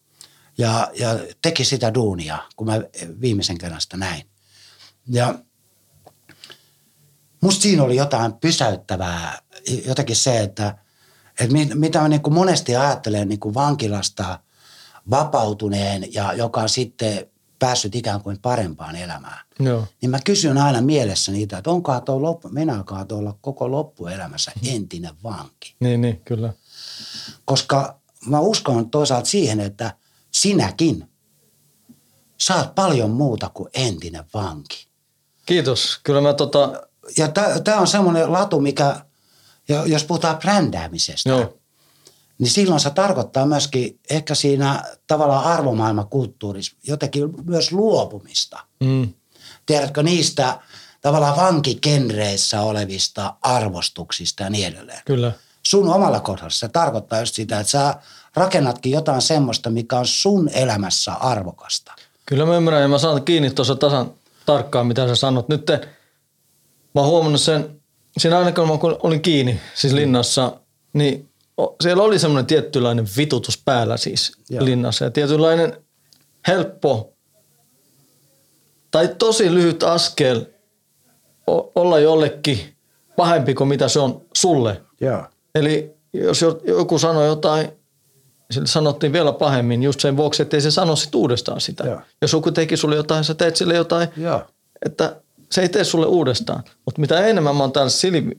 ja, ja teki sitä duunia, kun mä viimeisen kerran sitä näin. Ja musta siinä oli jotain pysäyttävää, jotenkin se, että, että mitä mä niin kuin monesti ajattelen niin kuin vankilasta vapautuneen ja joka sitten päässyt ikään kuin parempaan elämään. Joo. Niin mä kysyn aina mielessä niitä, että onkohan tuo loppu, menaakaan olla koko loppuelämässä entinen vanki. Niin, niin, kyllä. Koska mä uskon toisaalta siihen, että sinäkin saat paljon muuta kuin entinen vanki. Kiitos. Kyllä mä tota... Ja tämä on semmoinen latu, mikä, jos puhutaan brändäämisestä, Joo. Niin silloin se tarkoittaa myöskin ehkä siinä tavallaan arvomaailmakulttuurissa jotenkin myös luopumista. Mm. Tiedätkö niistä tavallaan vankikenreissä olevista arvostuksista ja niin edelleen. Kyllä. Sun omalla kohdalla se tarkoittaa just sitä, että sä rakennatkin jotain semmoista, mikä on sun elämässä arvokasta. Kyllä mä ymmärrän ja mä saan kiinni tuossa tasan tarkkaan, mitä sä sanot. Nyt te, mä oon huomannut sen, siinä aina kun mä olin kiinni, siis linnassa, niin siellä oli semmoinen tietynlainen vitutus päällä siis Joo. linnassa ja tietynlainen helppo tai tosi lyhyt askel olla jollekin pahempi kuin mitä se on sulle. Joo. Eli jos joku sanoo jotain sille sanottiin vielä pahemmin just sen vuoksi, että ei se sano sit uudestaan sitä. Joo. Jos joku teki sulle jotain, sä teet sille jotain, Joo. että se ei tee sulle uudestaan. Mutta mitä enemmän mä oon täällä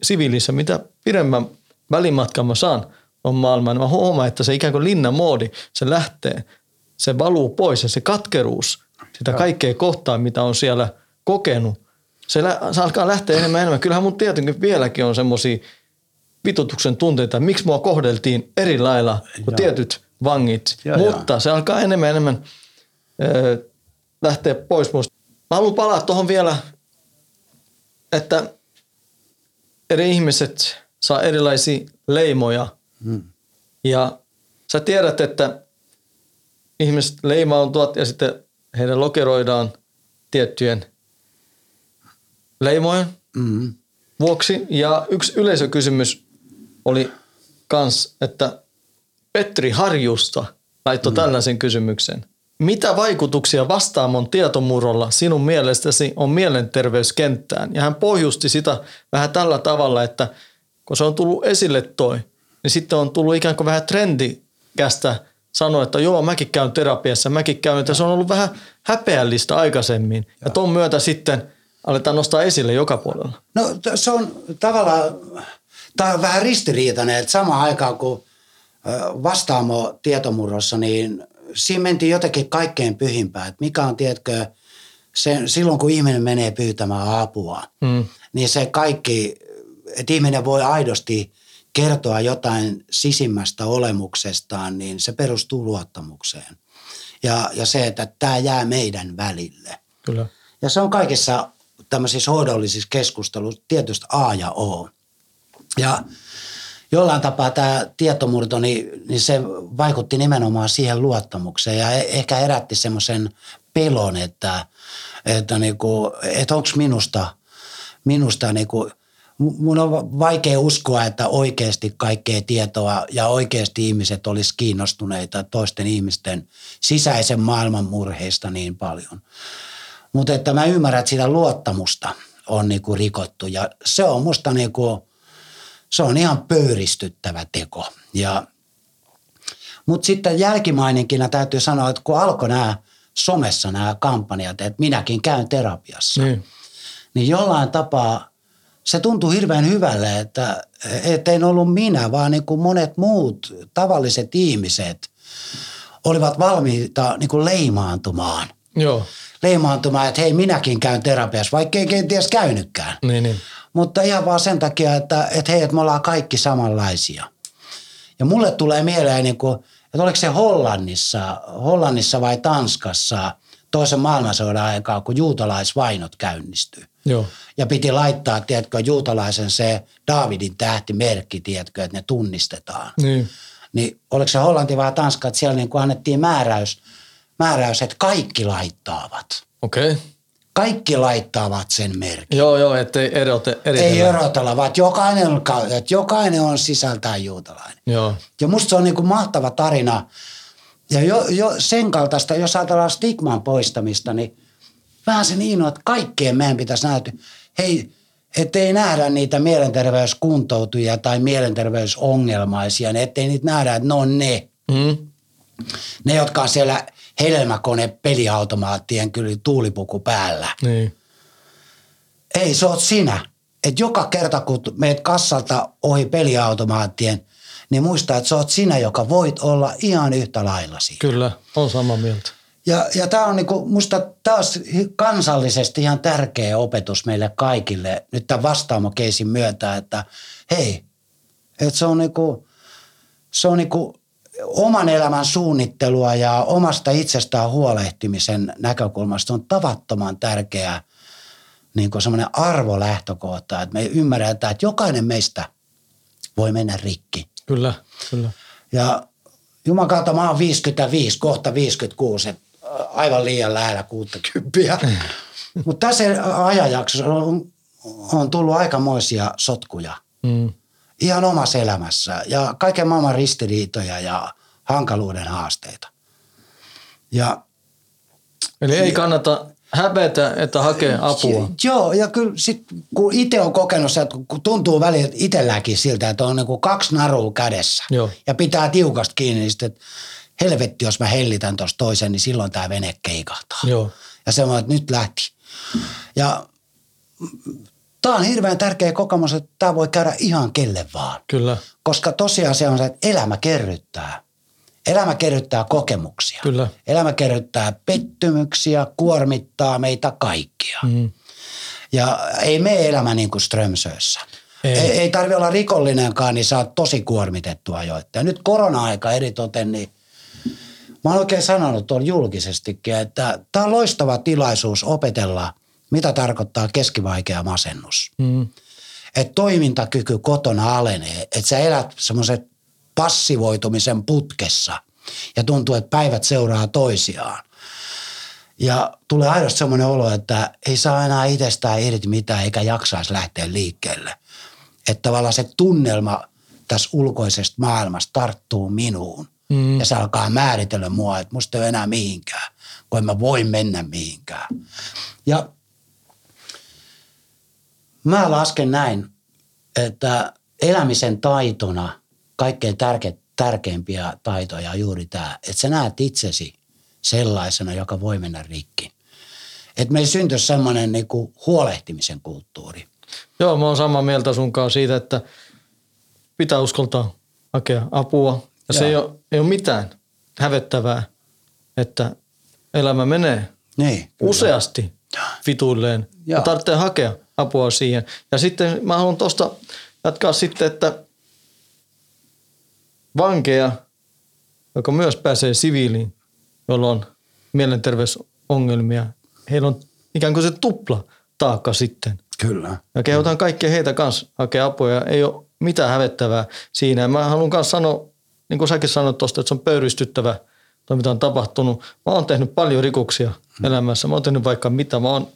siviilissä, mitä pidemmän välimatkan mä saan on maailmaan, niin mä huomaan, että se ikään kuin linnamoodi, se lähtee, se valuu pois ja se katkeruus, sitä Joo. kaikkea kohtaa, mitä on siellä kokenut, se, lä- se alkaa lähteä enemmän enemmän. Kyllähän mun tietenkin vieläkin on semmoisia vitutuksen tunteita, miksi mua kohdeltiin eri lailla kuin Joo. tietyt vangit, Joo, mutta jo. se alkaa enemmän enemmän ö, lähteä pois musta. Mä haluan palaa tuohon vielä, että eri ihmiset saa erilaisia leimoja hmm. ja sä tiedät, että ihmiset leimautuvat ja sitten heidän lokeroidaan tiettyjen leimojen hmm. vuoksi. Ja yksi yleisökysymys oli kans, että Petri Harjusta laittoi mm. tällaisen kysymyksen. Mitä vaikutuksia vastaamon tietomurrolla sinun mielestäsi on mielenterveyskenttään? Ja hän pohjusti sitä vähän tällä tavalla, että kun se on tullut esille toi, niin sitten on tullut ikään kuin vähän trendikästä sanoa, että joo, mäkin käyn terapiassa, mäkin käyn, että se on ollut vähän häpeällistä aikaisemmin. Ja ton myötä sitten aletaan nostaa esille joka puolella. No se on tavallaan tämä on vähän ristiriitainen, että samaan aikaan kun vastaamo tietomurrossa, niin siinä mentiin jotenkin kaikkein pyhimpään, että mikä on, tiedätkö, se, silloin kun ihminen menee pyytämään apua, mm. niin se kaikki, että ihminen voi aidosti kertoa jotain sisimmästä olemuksestaan, niin se perustuu luottamukseen. Ja, ja se, että tämä jää meidän välille. Kyllä. Ja se on kaikissa tämmöisissä hoidollisissa keskusteluissa tietysti A ja O. Ja jollain tapaa tämä tietomurto, niin, niin se vaikutti nimenomaan siihen luottamukseen ja e-, ehkä herätti semmoisen pelon, että, että, niinku, että onko minusta, minusta niinku, mun on vaikea uskoa, että oikeasti kaikkea tietoa ja oikeasti ihmiset olisi kiinnostuneita toisten ihmisten sisäisen maailman murheista niin paljon. Mutta että mä ymmärrän, että sitä luottamusta on niinku rikottu ja se on musta niinku, se on ihan pöyristyttävä teko. Ja, mutta sitten jälkimainenkin täytyy sanoa, että kun alkoi nämä somessa nämä kampanjat, että minäkin käyn terapiassa, niin, niin jollain tapaa se tuntui hirveän hyvälle, että, en ollut minä, vaan niin kuin monet muut tavalliset ihmiset olivat valmiita niin kuin leimaantumaan. Joo. Leimaantumaan, että hei minäkin käyn terapiassa, vaikka ei kenties käynytkään. Niin, niin mutta ihan vaan sen takia, että, että hei, että me ollaan kaikki samanlaisia. Ja mulle tulee mieleen, niin kuin, että oliko se Hollannissa, Hollannissa vai Tanskassa toisen maailmansodan aikaa, kun juutalaisvainot käynnistyi. Joo. Ja piti laittaa, tiedätkö, juutalaisen se Daavidin tähtimerkki, tiedätkö, että ne tunnistetaan. Niin. Niin oliko se Hollanti vai Tanska, että siellä niin kuin annettiin määräys, määräys, että kaikki laittaavat. Okei. Okay kaikki laittavat sen merkin. Joo, joo, ettei erote, eritellä. Ei erotella, vaan jokainen on, että jokainen on sisältään juutalainen. Joo. Ja musta se on niin kuin mahtava tarina. Ja jo, jo sen kaltaista, jos ajatellaan stigman poistamista, niin vähän se niin on, että kaikkeen meidän pitäisi näyttää. Hei, ettei nähdä niitä mielenterveyskuntoutujia tai mielenterveysongelmaisia, niin ettei niitä nähdä, että ne on ne. Mm. Ne, jotka on siellä helmäkone peliautomaattien kyllä tuulipuku päällä. Niin. Ei, se oot sinä. Et joka kerta, kun meet kassalta ohi peliautomaattien, niin muista, että sä oot sinä, joka voit olla ihan yhtä lailla siinä. Kyllä, on samaa mieltä. Ja, ja tämä on niinku, musta taas kansallisesti ihan tärkeä opetus meille kaikille nyt tämän vastaamokeisin myötä, että hei, että se on niinku, se on niinku oman elämän suunnittelua ja omasta itsestään huolehtimisen näkökulmasta on tavattoman tärkeää niin kuin semmoinen arvolähtökohta, että me ymmärretään, että jokainen meistä voi mennä rikki. Kyllä, kyllä. Ja Juman kautta mä oon 55, kohta 56, että aivan liian lähellä 60. Mutta tässä ajanjaksossa on, on tullut aikamoisia sotkuja. Mm. Ihan omassa elämässä ja kaiken maailman ristiriitoja ja hankaluuden haasteita. Ja Eli ei kannata hävetä, että hakee apua. Joo, ja kyllä sit, kun itse on kokenut että kun tuntuu välillä itselläkin siltä, että on niinku kaksi narua kädessä Joo. ja pitää tiukasti kiinni, niin sitten, että helvetti, jos mä hellitän tuosta toisen, niin silloin tämä vene keikahtaa. Joo. Ja se on, että nyt lähti. Ja tämä on hirveän tärkeä kokemus, että tämä voi käydä ihan kelle vaan. Kyllä, Koska tosiasia on se, että elämä kerryttää. Elämä kerryttää kokemuksia. Kyllä. Elämä kerryttää pettymyksiä, kuormittaa meitä kaikkia. Mm. Ja ei mene elämä niin kuin Strömsössä. Ei. Ei, ei tarvi olla rikollinenkaan, niin saa tosi kuormitettua jo. Ja nyt korona-aika eritoten, niin mä oon oikein sanonut tuolla julkisestikin, että tämä on loistava tilaisuus opetella, mitä tarkoittaa keskivaikea masennus. Mm. Että toimintakyky kotona alenee, että sä elät semmoisen passivoitumisen putkessa ja tuntuu, että päivät seuraa toisiaan. Ja tulee aidosti semmoinen olo, että ei saa enää itsestään irti mitään eikä jaksaisi lähteä liikkeelle. Että tavallaan se tunnelma tässä ulkoisesta maailmasta tarttuu minuun. Mm. Ja se alkaa määritellä mua, että musta ei ole enää mihinkään, kun en mä voi mennä mihinkään. Ja mä lasken näin, että elämisen taitona kaikkein tärke, tärkeimpiä taitoja on juuri tämä, että sä näet itsesi sellaisena, joka voi mennä rikki. Että meillä syntyisi semmoinen niinku huolehtimisen kulttuuri. Joo, mä oon samaa mieltä sun kanssa siitä, että pitää uskaltaa hakea apua. Ja se ei ole, ei ole mitään hävettävää, että elämä menee Niin, kyllä. useasti vituilleen. Ja Joo. tarvitsee hakea apua siihen. Ja sitten mä haluan tuosta jatkaa sitten, että vankeja, joka myös pääsee siviiliin, jolla on mielenterveysongelmia, heillä on ikään kuin se tupla taakka sitten. Kyllä. Ja kehotan kaikkia heitä kanssa hakea apua ja ei ole mitään hävettävää siinä. Ja mä haluan myös sanoa, niin kuin säkin sanoit tuosta, että se on pöyristyttävä, toi mitä on tapahtunut. Mä oon tehnyt paljon rikoksia elämässä. Mä oon tehnyt vaikka mitä. Mä oon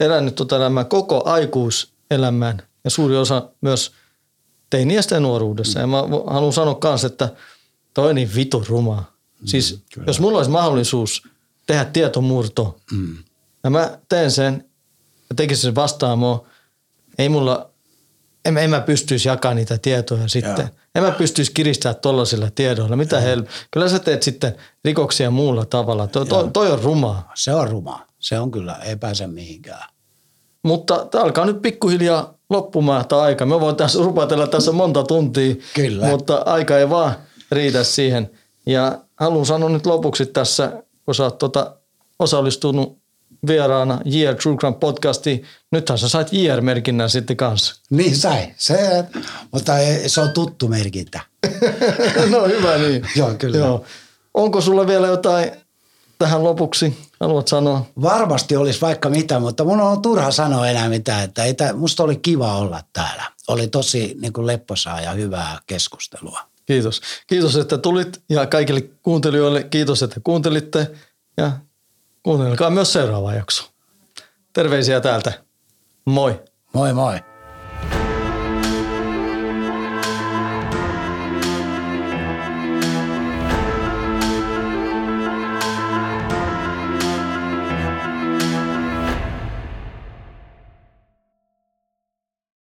elänyt tuota elämää koko aikuiselämän ja suuri osa myös teiniästä ja nuoruudessa. Ja mä haluan sanoa myös, että toi on niin vitu ruma. Siis jos mulla olisi mahdollisuus tehdä tietomurto Mm. ja mä teen sen ja tekisin sen vastaamoon, ei mulla, en, en mä pystyisi jakamaan niitä tietoja sitten. Joo. En mä pystyisi kiristämään tollaisilla tiedoilla. Mitä hel... Kyllä sä teet sitten rikoksia muulla tavalla. Toi, toi, toi on rumaa. Se on ruma. Se on kyllä, ei pääse mihinkään. Mutta tämä alkaa nyt pikkuhiljaa loppumaan tämä aika. Me voin tässä rupatella tässä monta tuntia, Kyllä. mutta aika ei vaan riitä siihen. Ja haluan sanoa nyt lopuksi tässä, kun sä oot tota osallistunut vieraana Year True Crime podcastiin. Nythän sä sait Year-merkinnän sitten kanssa. Niin sai. Se, mutta ei- se on tuttu merkintä. no hyvä niin. Joo, kyllä. Joo. Onko sulla vielä jotain tähän lopuksi, haluat sanoa? Varmasti olisi vaikka mitä, mutta mun on turha sanoa enää mitään. Että ei tää, musta oli kiva olla täällä. Oli tosi niin kuin lepposaa ja hyvää keskustelua. Kiitos. Kiitos, että tulit ja kaikille kuuntelijoille kiitos, että kuuntelitte ja kuunnelkaa myös seuraava jakso. Terveisiä täältä. Moi. Moi moi.